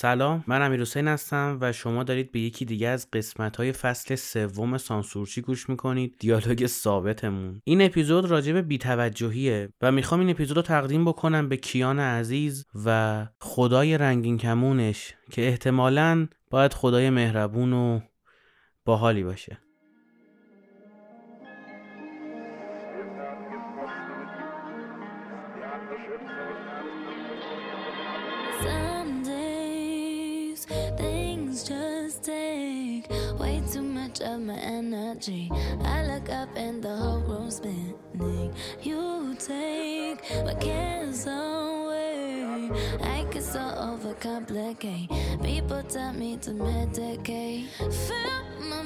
سلام من امیر حسین هستم و شما دارید به یکی دیگه از قسمت های فصل سوم سانسورچی گوش می‌کنید دیالوگ ثابتمون. این اپیزود راجع به بیتوجهیه و می‌خوام این اپیزود رو تقدیم بکنم به کیان عزیز و خدای رنگین کمونش که احتمالا باید خدای مهربون و باحالی باشه. Just take way too much of my energy. I look up and the whole room's spinning. You take my cares away. I get so overcomplicate. People tell me to medicate. Feel my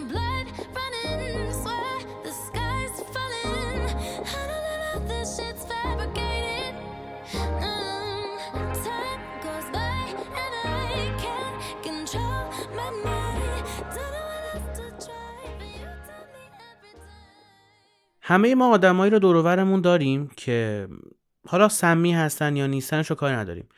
همه ما آدمایی رو دورورمون داریم که حالا سمی هستن یا نیستنش رو کاری نداریم.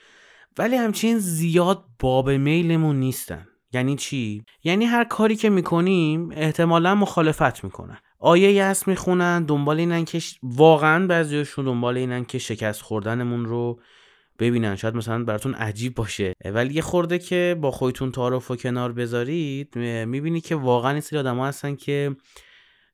ولی همچین زیاد باب میلمون نیستن. یعنی چی؟ یعنی هر کاری که می‌کنیم احتمالا مخالفت می‌کنن. آیه هست می‌خونن دنبال اینن که ش- واقعا بعضیاشون دنبال اینن که شکست خوردنمون رو ببینن. شاید مثلا براتون عجیب باشه. ولی یه خورده که با خودتون تعارف و کنار بذارید می‌بینی که واقعا این سری آدم هستن که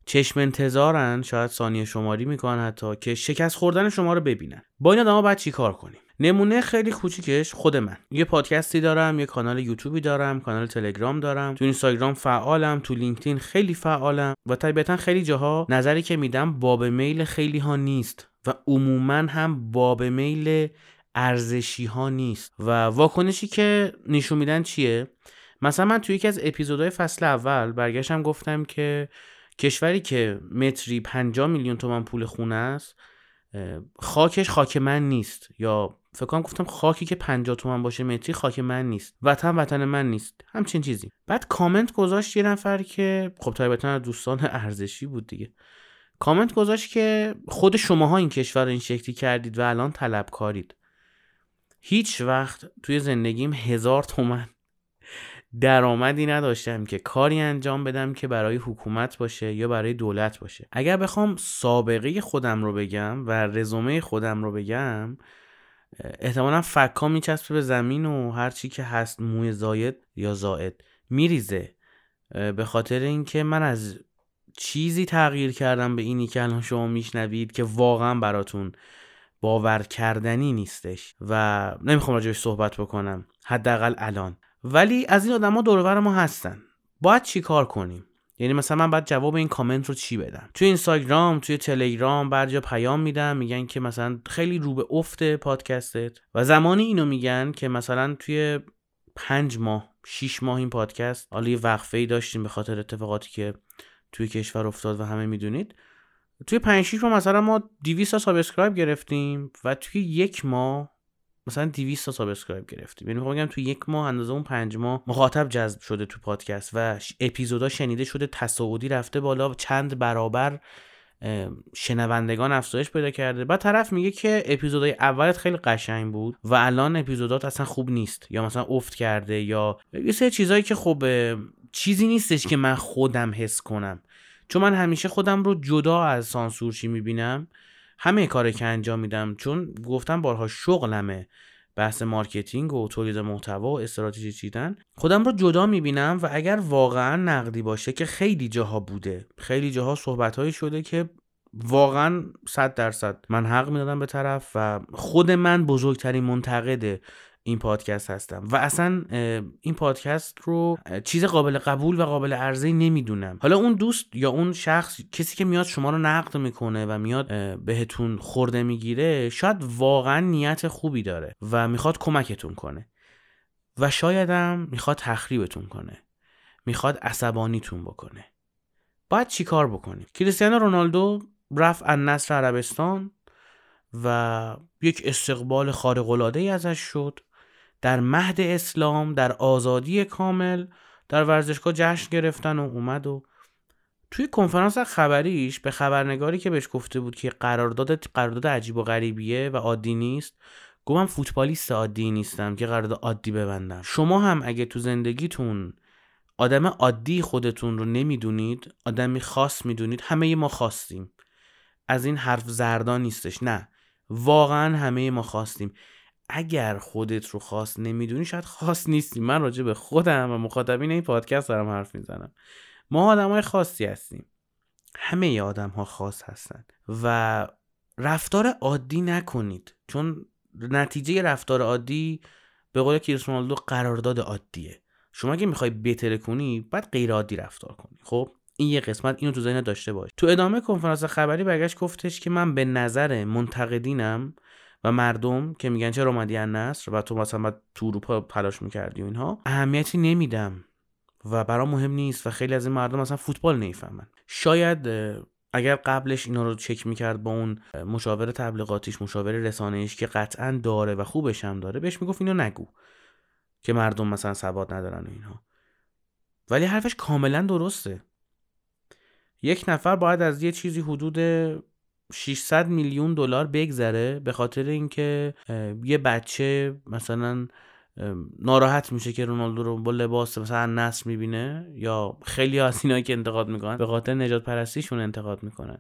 چشم انتظارن شاید ثانیه شماری می‌کنن حتی که شکست خوردن شما رو ببینن. با این آدما باید چیکار کنیم؟ نمونه خیلی کوچیکش خود من. یه پادکستی دارم یه کانال یوتیوبی دارم کانال تلگرام دارم. تو اینستاگرام فعالم تو لینکدین خیلی فعالم. و طبیعتا خیلی جاها نظری که میدم باب میل خیلی ها نیست و عموما هم باب میل ارزشی ها نیست. و واکنشی که نشون میدن چیه؟ مثلا من توی یکی از اپیزودهای فصل اول برگشتم گفتم که کشوری که متری 50 میلیون تومن پول خونه است خاکش خاک من نیست. یا فکر کنم گفتم خاکی که 50 تومن باشه متری خاک من نیست. وطن وطن من نیست. همچین چیزی. بعد کامنت گذاشت یه نفر که خب طبیعتا دوستان ارزشی بود دیگه. کامنت گذاشت که خود شماها این کشور این شکلی کردید و الان طلبکارید. هیچ وقت توی زندگیم هزار تومن درآمدی نداشتم که کاری انجام بدم که برای حکومت باشه یا برای دولت باشه. اگر بخوام سابقه خودم رو بگم و رزومه خودم رو بگم احتمالا فکا میچسبه به زمین و هر چی که هست موی زاید یا زائد میریزه. به خاطر اینکه من از چیزی تغییر کردم به اینی که الان شما میشنوید که واقعا براتون باور کردنی نیستش و نمی‌خوام راجبش صحبت بکنم. حداقل الان. ولی از این آدما دور ما هستن. باید چی کار کنیم؟ یعنی مثلا من باید جواب این کامنت رو چی بدم؟ توی اینستاگرام توی تلگرام بعضیا پیام میدن میگن که مثلا خیلی رو به افت پادکستت. و زمانی اینو میگن که مثلا توی پنج ماه شیش ماه این پادکست حالا یه وقفه ای داشتیم به خاطر اتفاقاتی که توی کشور افتاد و همه می‌دونید. توی 5 6 ماه مثلا ما 200 تا subscribe گرفتیم و توی یک ماه مثلا 200 تا subscribe گرفتیم. یعنی می‌خوام بگم توی یک ماه اندازه اون پنج ماه مخاطب جذب شده تو پادکست و اپیزودا شنیده شده تصاعدی رفته بالا چند برابر شنوندگان افزایش پیدا کرده. بعد طرف میگه که اپیزودهای اولت خیلی قشنگ بود و الان اپیزودات اصلا خوب نیست. یا مثلا افت کرده یا یه سری چیزایی که خب چیزی نیستش که من خودم حس کنم. چون من همیشه خودم رو جدا از سانسورچی می‌بینم؟ همه کاری که انجام میدم چون گفتم بارها شغلمه. بحث marketing و تولید محتوا و استراتژی چیدن خودم رو جدا می‌بینم و اگر واقعا نقدی باشه که خیلی جاها بوده. خیلی جاها صحبتهایی شده که واقعا صد درصد من حق می‌دادم به طرف و خود من بزرگترین منتقد این پادکست هستم. و اصلا این پادکست رو چیز قابل قبول و قابل عرضه نمی‌دونم. حالا اون دوست یا اون شخص کسی که میاد شما رو نقد می‌کنه و میاد بهتون خورده می‌گیره شاید واقعا نیت خوبی داره و می‌خواد کمکتون کنه. و شایدم می‌خواد تخریبتون کنه. می‌خواد عصبانیتون بکنه. باید چیکار بکنیم؟ کریستیانو رونالدو رفت از نصر عربستان و یک استقبال خارق العاده ای ازش شد. در مهد اسلام در آزادی کامل در ورزشگاه جشن گرفتن و اومد و توی کنفرانس خبریش به خبرنگاری که بهش گفته بود که قرارداد قرارداد عجیب و غریبیه و عادی نیست گفت من فوتبالیست عادی نیستم که قرارداد عادی ببندم. شما هم اگه تو زندگیتون آدم عادی خودتون رو نمی‌دونید آدمی خاص می‌دونید همه ما خواستیم از این حرف زردان نیستش نه. واقعا همه ما خواستیم اگر خودت رو خاص نمی‌دونی شاید خاص نیستی. من راجع به خودم و مخاطبین این پادکست دارم حرف می‌زنم. ما آدم های خاصی هستیم. همه آدم ها خاص هستن. و رفتار عادی نکنید. چون نتیجه رفتار عادی به قول کریستیانو قرارداد عادیه. شما اگه می‌خوای بهتره کنی باید غیر عادی رفتار کنی. خب این یه قسمت اینو تو ذهن داشته باش. تو ادامه کنفرانس خبری برگشت گفتش که من به نظر منتقدینم و مردم که میگن چرا اومدی نصر و تو مثلا تو اروپا تلاش می‌کردی و اینها اهمیتی نمیدم و برام مهم نیست و خیلی از این مردم مثلا فوتبال نمی‌فهمن. شاید اگر قبلش اینا رو چک می‌کرد با اون مشاور تبلیغاتیش مشاور رسانه‌ایش که قطعا داره و خوبش هم داره بهش می‌گفت اینو نگو که مردم مثلا سواد ندارن و اینها. ولی حرفش کاملا درسته. یک نفر باید از یه چیزی حدود 600 میلیون دلار بگذره به خاطر اینکه یه بچه مثلا ناراحت میشه که رونالدو رو با لباس مثلا نصر می‌بینه یا خیلی از اینایی که انتقاد می‌کنن به خاطر نجات پرستیشون انتقاد می‌کنن.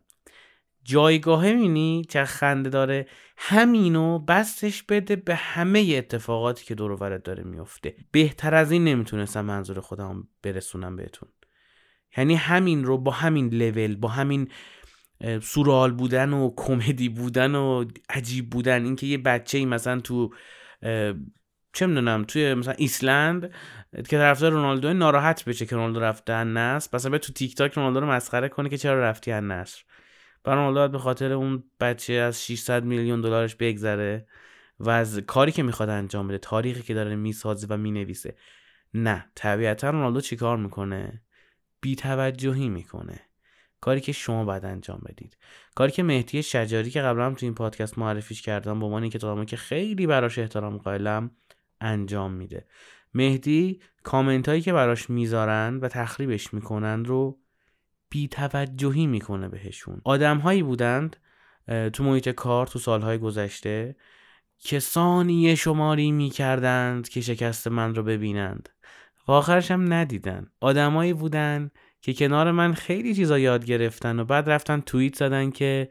جایگاهه مینی چه خنده داره همینو بستش بده به همه اتفاقاتی که دور داره میفته بهتر از این نمی‌تونستم منظور خودم برسونم بهتون. یعنی همین رو با همین لول با همین سورال بودن و کمدی بودن و عجیب بودن. اینکه یه بچه ای مثلا تو چه می‌دونم توی مثلا ایسلند که طرفدار رونالدو ناراحت بشه که رونالدو رفته نصر مثلا به تو تیک تاک رونالدو رو مسخره کنه که چرا رفتی نصر برای رونالدو به خاطر اون بچه از 600 میلیون دلارش بگذره و از کاری که می‌خواد انجام بده تاریخی که داره می‌سازه و می‌نویسه. نه طبیعتا رونالدو چیکار می‌کنه؟ بیتوجهی می‌کنه. کاری که شما باید انجام بدید. کاری که مهدی شجاری که قبلا هم تو این پادکست معرفیش کردم به عنوان که که خیلی براش احترام قائلم انجام میده. مهدی کامنت هایی که براش می‌ذارن و تخریبش می‌کنن رو بیتوجهی می‌کنه بهشون. آدم هایی بودند تو محیط کار تو سالهای گذشته که ثانیه شماری می‌کردند که شکست من رو ببینند. و آخرش هم ندیدن. آدمایی بودن که کنار من خیلی چیزا یاد گرفتن و بعد رفتن توییت زدن که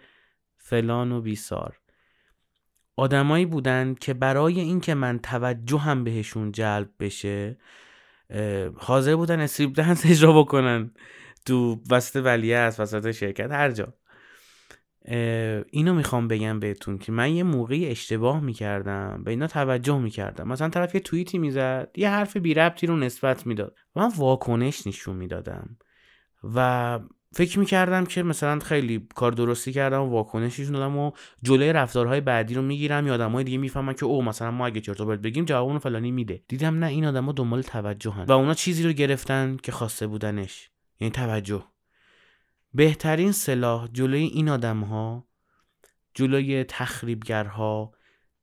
فلان و بیسار. آدمایی بودن که برای اینکه من توجه هم بهشون جلب بشه حاضر بودن استریپ دنس اجرا بکنن تو وسط ولیه از وسط شرکت هر جا. اینو می‌خوام بگم بهتون که من یه موقعی اشتباه می‌کردم به اینا توجه می‌کردم. مثلا طرف یه توییتی می‌زد یه حرف بی ربطی رو نسبت می‌داد. من واکنش نشون می‌دادم. و فکر می‌کردم که مثلا خیلی کار درستی کردم و واکنششون دادم و جلوی رفتارهای بعدی رو می‌گیرم. یا آدمای دیگه می‌فهمن که او مثلا ما اگه چرت بگیم جواب فلانی میده. دیدم نه این آدما دنبال توجهن و اونا چیزی رو گرفتن که خواسته بودنش. یعنی توجه. بهترین سلاح جلوی این آدم ها جلوی تخریبگرها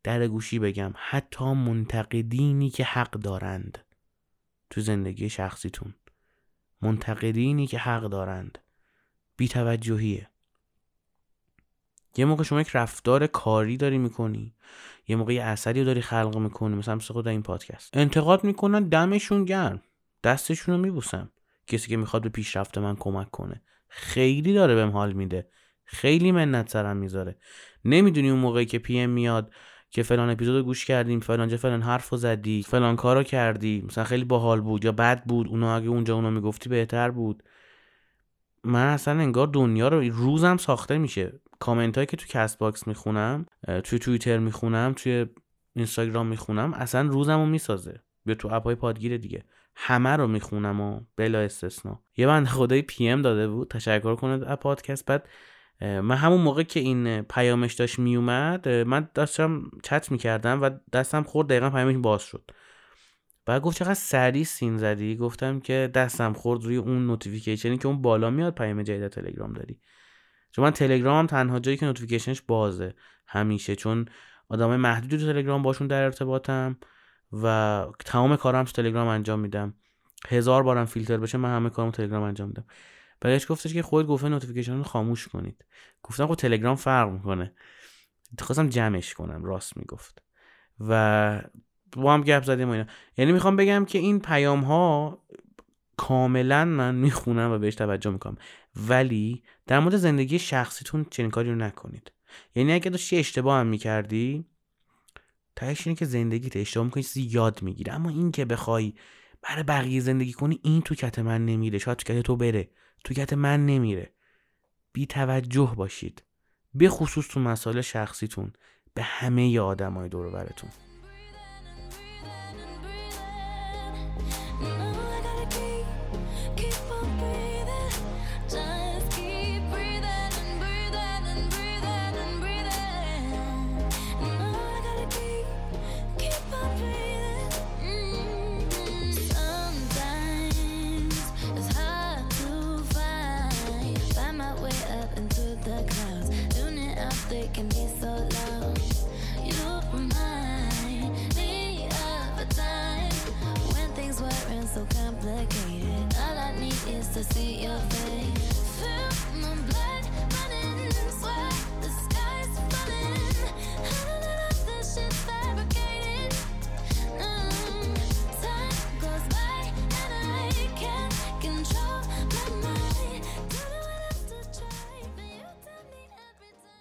در گوشی بگم حتی منتقدینی که حق دارند تو زندگی شخصیتون. منتقدینی که حق دارند. بیتوجهیه. یه موقع شما یک رفتار کاری داری می‌کنی یه موقع یه اثری رو داری خلق می‌کنی مثلا مثل خود این پادکست. انتقاد می‌کنن دمشون گرم دستشون رو میبوسم کسی که می‌خواد به پیشرفت من کمک کنه. خیلی داره بهم حال میده. خیلی منت سرم می‌ذاره. نمی‌دونی اون موقعی که PM میاد که فلان اپیزود گوش کردیم فلان جا فلان حرف زدی فلان کارو کردی. مثلا خیلی باحال بود یا بد بود اونا اگه اونجا اونا می‌گفتی بهتر بود. من اصلا انگار دنیا رو روزم ساخته میشه. کامنت هایی که تو کست باکس می‌خونم توی توییتر می‌خونم توی اینستاگرام می‌خونم اصلا روزم رو می‌سازه. به تو اپای پادگیر دیگه. همه رو می‌خونم و بلا استثنا. یه بنده خدایی PM داده بود. تشکر کنه پادکست. بعد من همون موقع که این پیامش داشت میومد من داشتم چت می‌کردم و دستم خورد دقیقا پیامش باز شد. بعد گفت چقدر سریع seen زدی؟ گفتم که دستم خورد روی اون notification ی که اون بالا میاد پیام جدید تلگرام داری. چون من تلگرام تنها جایی که notification ش بازه همیشه چون آدمای محدودی تو تلگرام باشون در ارتباطم و تمام کارم تو تلگرام انجام میدم. هزار بارم فیلتر بشه من همه کارم تلگرام انجام میدم. بهش گفتش که خود گفته notification رو خاموش کنید. گفتم خب تلگرام فرق می‌کنه. خواستم جمعش کنم راست می‌گفت. و با هم گپ زدیم اینا. یعنی می‌خوام بگم که این پیام ها کاملا من می‌خونم و بهش توجه می‌کنم. ولی در مورد زندگی شخصیتون چنین کاری رو نکنید. یعنی اگه داشتی اشتباه هم می‌کردی تهش اینه که زندگیت اشتباه می‌کنی چیزی یاد می‌گیره اما این که بخوای برای بقیه زندگی کنی این تو کت من نمیره. شاید تو کت تو بره. تو کت من نمیره. بی توجه باشید. به خصوص تو مسائل شخصیتون. به همه ی آدم های دور براتون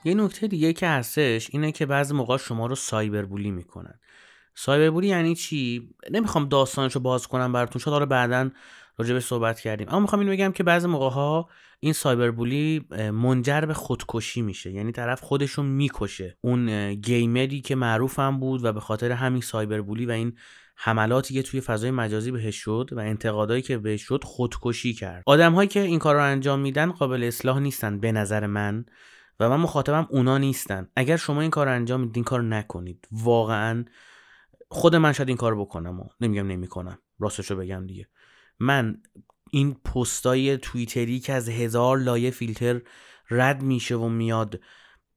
یه نکته دیگه که هستش اینه که بعضی موقع شما رو سایبر بولی می‌کنن. سایبر بولی یعنی چی؟ نمی‌خوام داستانش رو باز کنم براتون شاید حالا بعدا راجع صحبت کردیم. اما می‌خوام اینو بگم که بعضی موقع ها این سایبر بولی منجر به خودکشی میشه. یعنی طرف خودشون می‌کشه. اون گیمری که معروف هم بود و به خاطر همین سایبر بولی و این حملاتی که توی فضای مجازی بهش شد و انتقادایی که بهش شد خودکشی کرد. آدمهایی که این کار رو انجام میدن قابل اصلاح نیستن به نظر من. و من مخاطبم اونا نیستن. اگر شما این کار انجام میدین کار نکنید. واقعا خود من شاید این کار بکنم و نمیگم نمی‌کنم. راستشو بگم دیگه. من این پستای توییتری که از هزار لایه فیلتر رد میشه و میاد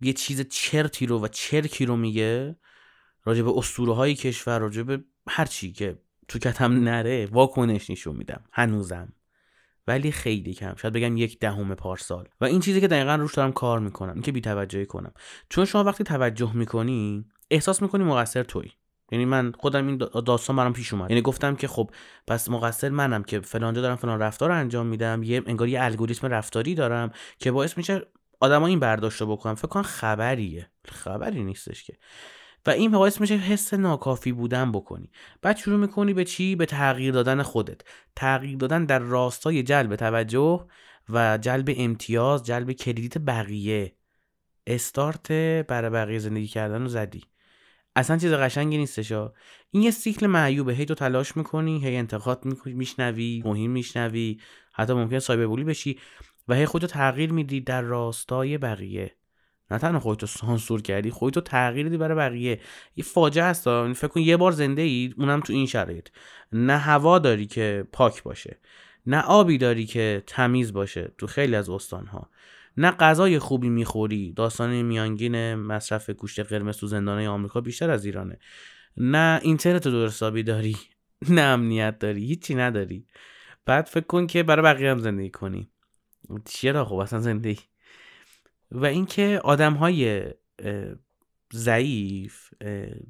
یه چیز چرتی رو و چرکی رو میگه راجع به اسطوره های کشور راجع به هر چی که تو کتم نره واکنش نشون میدم. هنوزم. ولی خیلی کم. شاید بگم یک دهم پارسال. و این چیزی که دقیقا روش دارم کار می‌کنم این که بی توجهی کنم. چون شما وقتی توجه می‌کنی احساس می‌کنی مقصر توی. یعنی من خودم این داستان برام پیش اومد. یعنی گفتم که خب پس مقصر منم که فلانجا دارم فلان رفتار انجام میدم. یه انگار یه الگوریتم رفتاری دارم که باعث میشه آدما این برداشت رو بکنم فکر کنم خبریه. خبری نیستش که. و این باعث میشه حس ناکافی بودن بکنی. بعد شروع می‌کنی به چی؟ به تغییر دادن خودت. تغییر دادن در راستای جلب توجه و جلب امتیاز جلب کردیت بقیه. استارت برای بقیه زندگی کردن رو زدی. اصلا چیز قشنگی نیستش این یه سیکل معیوبه. هی تو تلاش می‌کنی هی انتقاد میشنوی مهم میشنوی حتی ممکن سایبر بشی و هی خودتو تغییر میدی در راستای بقیه. نه تنها خودتو سانسور کردی خودتو تغییر دی برای بقیه. یه فاجعه هست یعنی فکر کن یه بار زنده ای اونم تو این شرایط. نه هوا داری که پاک باشه نه آبی داری که تمیز باشه تو خیلی از استانها. نه غذای خوبی می‌خوری داستان میانگین مصرف گوشت قرمز تو زندانهای آمریکا بیشتر از ایرانه. نه اینترنت درست داری نه امنیت داری هیچی نداری. بعد فکر کن که برای بقیه هم زندگی کنی. چرا خب اصلا زندگی و اینکه آدم های ضعیف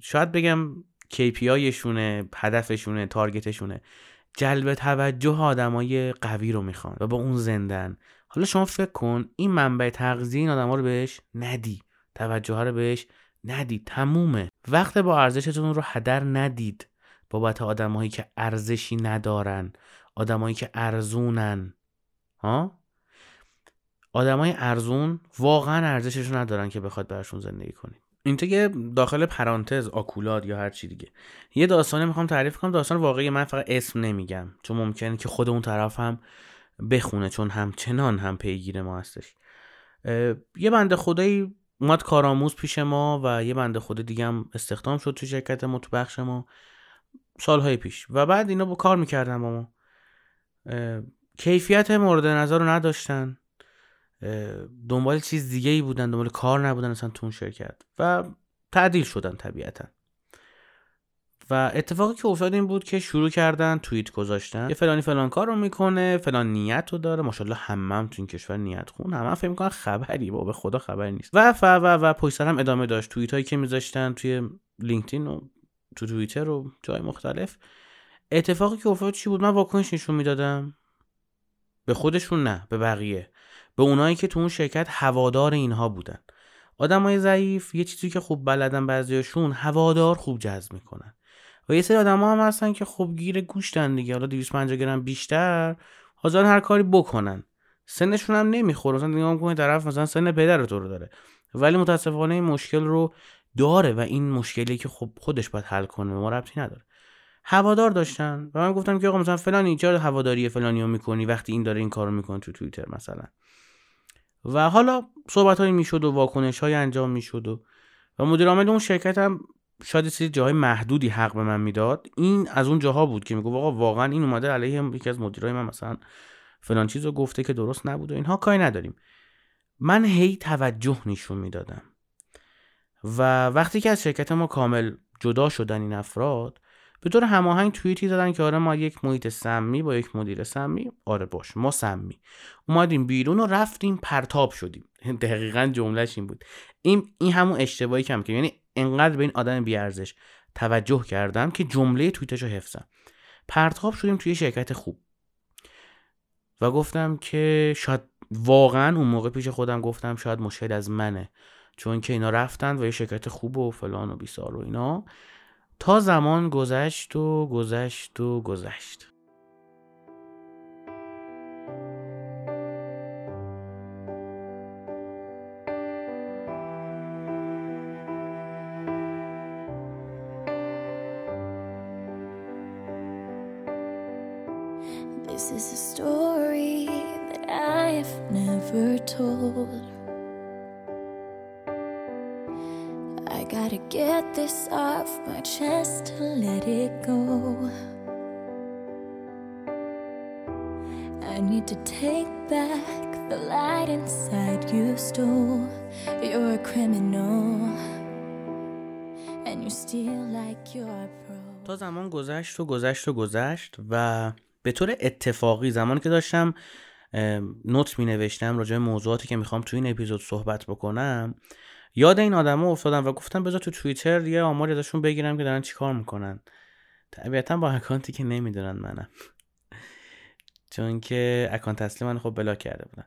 شاید بگم KPIشونه هدفشونه تارگتشونه جلب توجه آدمای قوی رو می‌خوان و با اون زندن. حالا شما فکر کن این منبع تغذیه این آدما رو بهش ندی توجه رو بهش ندی تمومه. وقت با ارزشتون رو هدر ندید. بابت آدمایی که ارزشی ندارن آدمایی که ارزونن. ها؟ آدمای ارزون واقعا ارزششون ندارن که بخواد براشون زندگی کنید اینجا یه داخل پرانتز آکولاد یا هر چی دیگه. یه داستانی می‌خوام تعریف کنم. داستان واقعی من فقط اسم نمیگم چون ممکنه که خود اون طرف هم بخونه چون همچنان هم پیگیر ما هستش. یه بنده خدایی اومد کارآموز پیش ما و یه بنده خدا دیگه هم استخدام شد تو شرکت ما تو بخش ما. سالهای پیش. و بعد اینا با کار می‌کردن با ما. کیفیت مورد نظر رو نداشتن. دنبال چیز دیگه ای بودن دنبال کار نبودن اصلا تو اون شرکت و تعدیل شدن طبیعتا. و اتفاقی که افتاد این بود که شروع کردن توییت گذاشتن. یه فلانی فلان کار رو می‌کنه فلان نیت رو داره. ماشاءالله همم تو این کشور نیت خون. همه فکر می‌کنن خبری. با به خدا خبری نیست. و و و و پشت ادامه داشت. توییت هایی که میذاشتن توی لینکدین و تو توییتر و جای مختلف. اتفاقی که افتاد چی بود؟ من واکنش نشون می‌دادم. به خودشون نه به بقیه. به اونایی که تو اون شرکت هوادار اینها بودن. آدمای ضعیف یه چیزی که خوب بلدن بعضیاشون هوادار خوب جذب می‌کنن. و یه سری آدم هم هستن که خب گیر گوشتن دیگه. حالا 250 گرم بیشتر حاضر هر کاری بکنن. سنشون هم نمی‌خوره. مثلا نگاه می‌کنه طرف مثلا سن پدر تو رو داره. ولی متاسفانه این مشکل رو داره و این مشکلی که خب خودش باید حل کنه ما ربطی نداره. هوادار داشتن و من گفتم که آقا مثلا فلانی چرا هواداری فلانی رو می‌کنی وقتی این داره این کارو می‌کنه تو توییتر مثلا. و حالا صحبت هایی می‌شد و واکنش های انجام می‌شد و و مدیر عامل اون شرکت هم شاید سری جاهای محدودی حق به من می‌داد. این از اون جاها بود که می‌گفت آقا واقعا این اومده علیه یکی از مدیرای من مثلا فلان چیز گفته که درست نبود و اینها. کاری نداریم. من هی توجه نشون می‌دادم. و وقتی که از شرکت ما کامل جدا شدن این افراد به طور هماهنگ توییتی زدن که آره ما یک محیط سمی با یک مدیر سمی آره باش ما سمی. اومدیم بیرون و رفتیم پرتاب شدیم. دقیقا جملهش این بود. این این همون اشتباهی کم که یعنی انقدر به این آدم بیارزش توجه کردم که جمله توییتش رو حفظم. پرتاب شدیم توی شرکت خوب. و گفتم که شاید واقعا اون موقع پیش خودم گفتم شاید مشکل از منه. چون که اینا رفتن و یه شرکت خوب و فلان و بیسار و اینا. تا زمان گذشت و گذشت و گذشت. The light inside you stole. You're a criminal, and you steal like you're pro. تا زمان گذشت و گذشت و گذشت و به طور اتفاقی زمانی که داشتم نوت می نوشتم راجع موضوعاتی که می‌خوام تو این اپیزود صحبت بکنم یاد این آدما افتادم و گفتم بذار تو توییتر یه آماری ازشون بگیرم که دارن چیکار می‌کنن طبیعتا با اکانتی که نمی‌دونن منم چون که اکانت اصلی من خب بلاک کرده بودن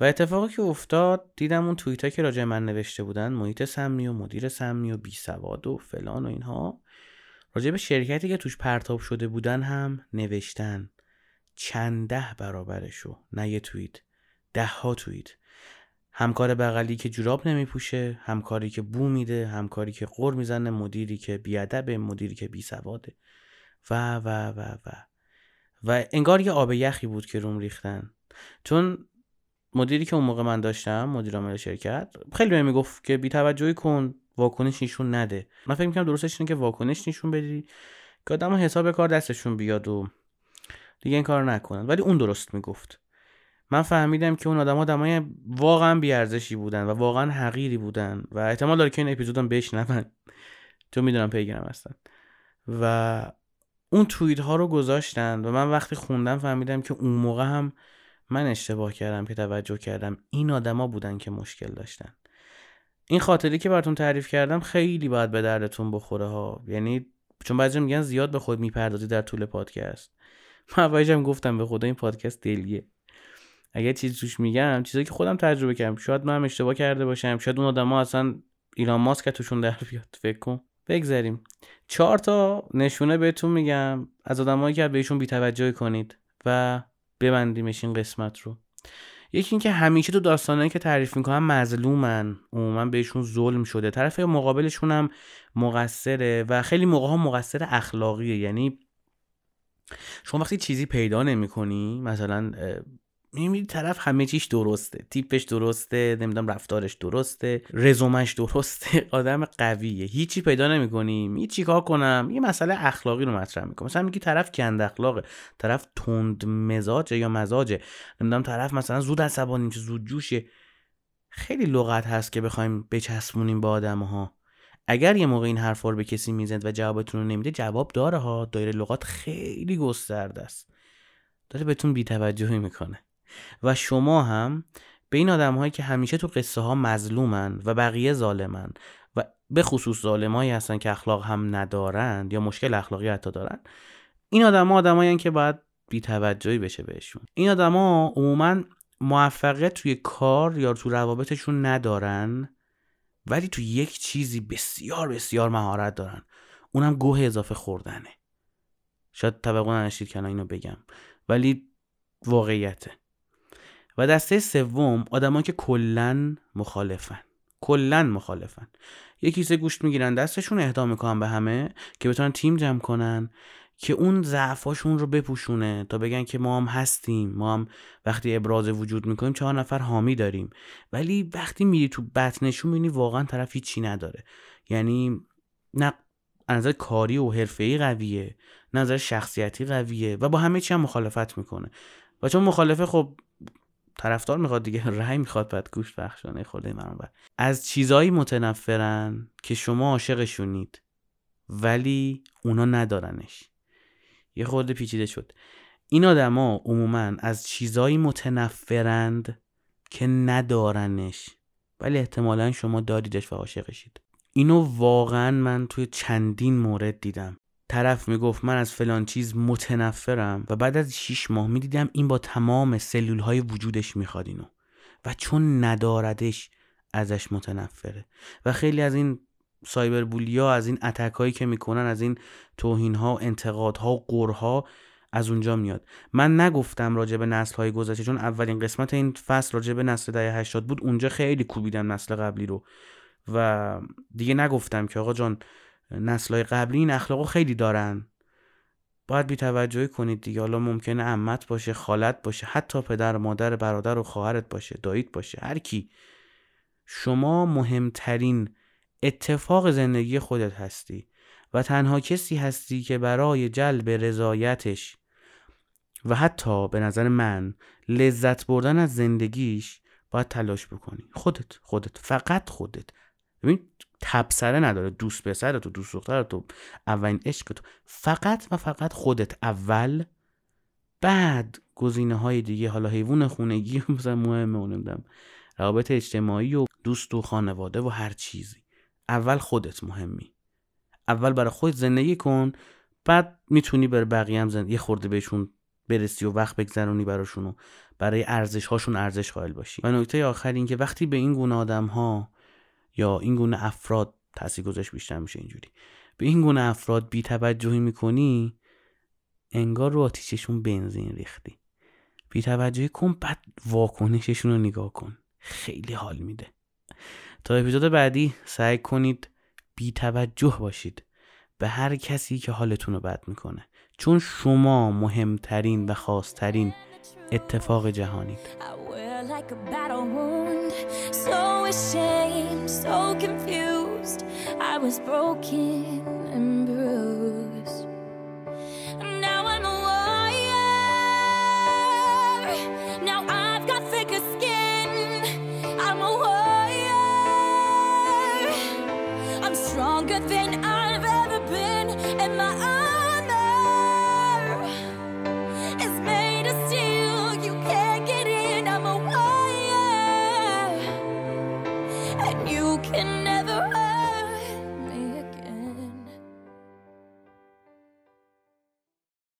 و اتفاقی که افتاد دیدم اون توییت که راجع من نوشته بودن محیط سمی و مدیر سمی و بی سواد و فلان و اینها راجع به شرکتی که توش پرتاب شده بودن هم نوشتن. چند ده برابرشو نه یه توییت ده ها توییت. همکار بغلی که جوراب نمیپوشه همکاری که بو میده همکاری که قر می‌زنه مدیری که بیادب مدیری که بی سواده و و و و. و انگار یه آب یخی بود که روم ریختن. چون مدیری که اون موقع من داشتم مدیر عامل شرکت خیلی بهم می‌گفت که بی توجهی کن واکنش نشون نده. من فکر می‌کنم درستش اینه که واکنش نشون بدی که آدم حساب کار دستشون بیاد و دیگه این کار نکنن. ولی اون درست می‌گفت. من فهمیدم که اون آدم آدمای واقعا بیارزشی بودن و واقعا حقیری بودن و احتمال داره که این اپیزودم بشنون. چون می‌دونم پیگیرم هستن. و اون توییت ها رو گذاشتن و من وقتی خوندم فهمیدم که اون موقع هم من اشتباه کردم که توجه کردم این آدما بودن که مشکل داشتن. این خاطری که براتون تعریف کردم خیلی باید به دردتون بخوره ها. یعنی چون بعضی میگن زیاد به خود می‌پردازی در طول پادکست. من هم گفتم به خدا این پادکست دلیه. اگه چیزی توش میگم چیزایی که خودم تجربه کردم. شاید من اشتباه کرده باشم. شاید اون آدما اصلا ایلان ماسک توشون در بیاد. فکر کن. بگذریم چهار تا نشونه بهتون میگم. از آدمایی که بهشون بی‌توجهی کنید. و ببندیمش این قسمت رو. یکی اینکه همیشه تو داستانایی که تعریف می‌کنن مظلومن. عموما بهشون ظلم شده. طرف مقابلشون هم مقصره و خیلی موقع ها مقصر اخلاقیه. یعنی شما وقتی چیزی پیدا نمی‌کنی مثلا می‌بینی طرف همه چیش درسته. تیپش درسته نمی‌دونم رفتارش درسته رزومش درسته. آدم قویه. هیچی پیدا نمی‌کنیم هیچ چیکار کنم؟ یه مسئله اخلاقی رو مطرح می‌کنم مثلا میگی طرف کند اخلاقه. طرف تند مزاجه یا مزاجه. نمی‌دونم طرف مثلا زود عصبانی میشه زود جوشه. خیلی لغت هست که بخوایم بچسبونیم به آدم ها اگر یه موقع این حرفا رو به کسی می‌زند و جوابتون رو نمیده جواب داره ها. دایره لغات خیلی گسترده است. داره بهتون بی‌توجهی می‌کنه. و شما هم به این آدم هایی که همیشه تو قصه ها مظلومن و بقیه ظالمن و به خصوص ظالمایی هستن که اخلاق هم ندارند یا مشکل اخلاقی حتی دارن این آدما آدمایی که باید بیتوجهی بشه بهشون. این آدما عموما موفقیت توی کار یا تو روابطشون ندارن ولی تو یک چیزی بسیار بسیار مهارت دارن. اونم گوه اضافه خوردنه. شاید طبقه نشید که اینو بگم ولی واقعیته. و دسته سوم آدما که کلا مخالفن. کلا مخالفن. یه کیسه گوشت می‌گیرن دستشون اهدا می‌کنن به همه که بتونن تیم جمع کنن که اون ضعفاشون رو بپوشونه تا بگن که ما هم هستیم ما هم وقتی ابراز وجود می‌کنیم چهار نفر حامی داریم. ولی وقتی میری تو بطنشون می‌بینی واقعا طرف چی نداره. یعنی نه نظر کاری و حرفه‌ای قویه نظر شخصیتی قویه و با همه چی هم مخالفت می‌کنه. و چون مخالفه خب طرفدار می‌خواد دیگه رأی می‌خواد بعد گوش بخشانه خورده من از چیزایی متنفرن که شما عاشقشونید ولی اونا ندارنش. یه خورده پیچیده شد. این آدما عموما از چیزایی متنفرند که ندارنش ولی احتمالا شما داریدش و عاشقشید. اینو واقعا من توی چندین مورد دیدم. طرف می‌گفت من از فلان چیز متنفرم و بعد از 6 ماه می‌دیدم این با تمام سلول های وجودش می‌خواد اینو و چون نداردش ازش متنفره و خیلی از این سایبر بولیا از این اتک هایی که می‌کنن از این توهین ها انتقادها و قرها از اونجا میاد. من نگفتم راجع به نسل های گذشته چون اولین قسمت این فصل راجع به نسل دهه 80 بود اونجا خیلی کوبیدم نسل قبلی رو. و دیگه نگفتم که آقا جان نسل های قبلی این اخلاقو خیلی دارن. باید بی توجهی کنید دیگه. حالا ممکنه امت باشه خالت باشه حتی پدر مادر برادر و خواهرت باشه داییت باشه هر کی. شما مهمترین اتفاق زندگی خودت هستی و تنها کسی هستی که برای جلب رضایتش و حتی به نظر من لذت بردن از زندگیش باید تلاش بکنی. خودت خودت فقط خودت. ببین تبصره نداره. دوست پسرت و دوست دخترت و اولین عشق تو. فقط و فقط خودت اول. بعد گزینه های دیگه حالا حیوان خونگی مثلا مهمه نمی‌دونم. روابط اجتماعی و دوست و خانواده و هر چیزی. اول خودت مهمی. اول برای خودت زندگی کن. بعد می‌تونی بر بقیه هم زندگی خورده بهشون برسی و وقت بگذرونی براشون و برای ارزش هاشون ارزش قائل باشی. و نکته آخر این که وقتی به این گونه آدم ها یا این گونه افراد تاثیر گذاشت بیشتر میشه اینجوری. به این گونه افراد بی توجهی می‌کنی انگار رو آتیششون بنزین ریختی. بی توجهی کن بعد واکنششون رو نگاه کن. خیلی حال میده. تا اپیزود بعدی سعی کنید بی توجه باشید به هر کسی که حالتون رو بد می‌کنه. چون شما مهمترین و خاصترین اتفاق جهانید. like a battle wound. So ashamed, so confused, I was broken.